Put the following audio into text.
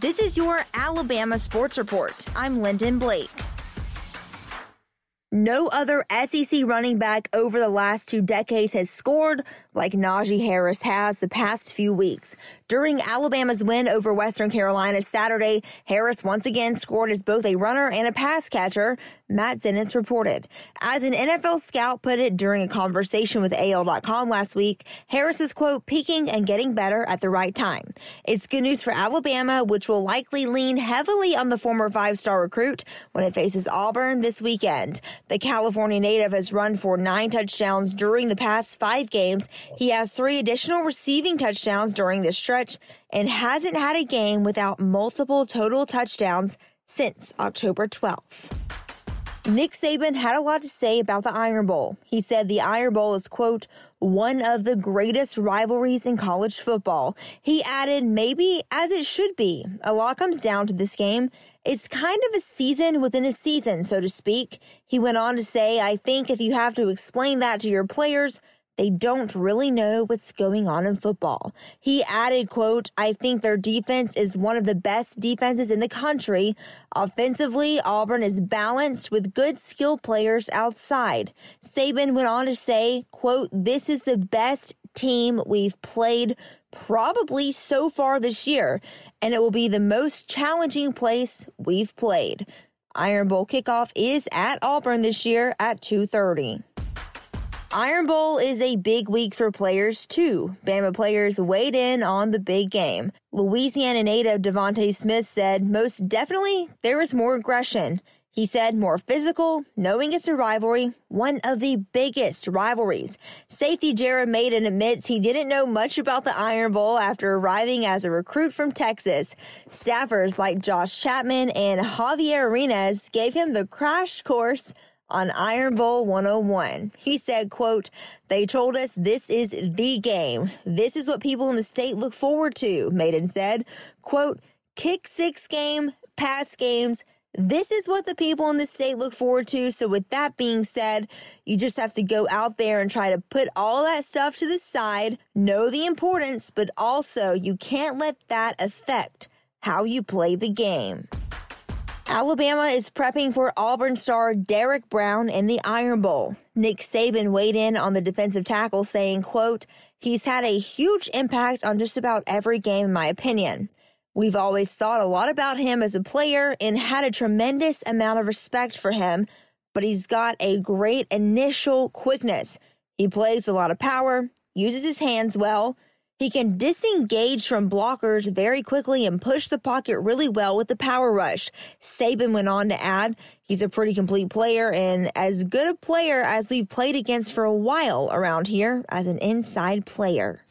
This is your Alabama Sports Report. I'm Lyndon Blake. No other SEC running back over the last two decades has scored like Najee Harris has the past few weeks. During Alabama's win over Western Carolina Saturday, Harris once again scored as both a runner and a pass catcher, Matt Zenitz reported. As an NFL scout put it during a conversation with AL.com last week, Harris is quote, peaking and getting better at the right time. It's good news for Alabama, which will likely lean heavily on the former five-star recruit when it faces Auburn this weekend. The California native has run for nine touchdowns during the past five games he has three additional receiving touchdowns during this stretch and hasn't had a game without multiple total touchdowns since October 12th. Nick Saban had a lot to say about the Iron Bowl. He said the Iron Bowl is, quote, one of the greatest rivalries in college football. He added, maybe as it should be. A lot comes down to this game. It's kind of a season within a season, so to speak. He went on to say, I think if you have to explain that to your players, they don't really know what's going on in football. He added, quote, I think their defense is one of the best defenses in the country. Offensively, Auburn is balanced with good skill players outside. Saban went on to say, quote, this is the best team we've played probably so far this year, and it will be the most challenging place we've played. Iron Bowl kickoff is at Auburn this year at 2:30. Iron Bowl is a big week for players too. Bama players weighed in on the big game. Louisiana native DeVonta Smith said, most definitely there was more aggression. He said more physical, knowing it's a rivalry, one of the biggest rivalries. Safety Jared Mayden admits he didn't know much about the Iron Bowl after arriving as a recruit from Texas. Staffers like Josh Chapman and Javier Arenas gave him the crash course on Iron Bowl 101. He said, quote, they told us this is the game. This is what people in the state look forward to, Mayden said. Quote, kick six game, pass games. This is what the people in the state look forward to. So with that being said, you just have to go out there and try to put all that stuff to the side, know the importance, but also you can't let that affect how you play the game. Alabama is prepping for Auburn star Derrick Brown in the Iron Bowl. Nick Saban weighed in on the defensive tackle saying, quote, he's had a huge impact on just about every game in my opinion. We've always thought a lot about him as a player and had a tremendous amount of respect for him, but he's got a great initial quickness. He plays a lot of power, uses his hands well, he can disengage from blockers very quickly and push the pocket really well with the power rush. Saban went on to add, he's a pretty complete player and as good a player as we've played against for a while around here as an inside player.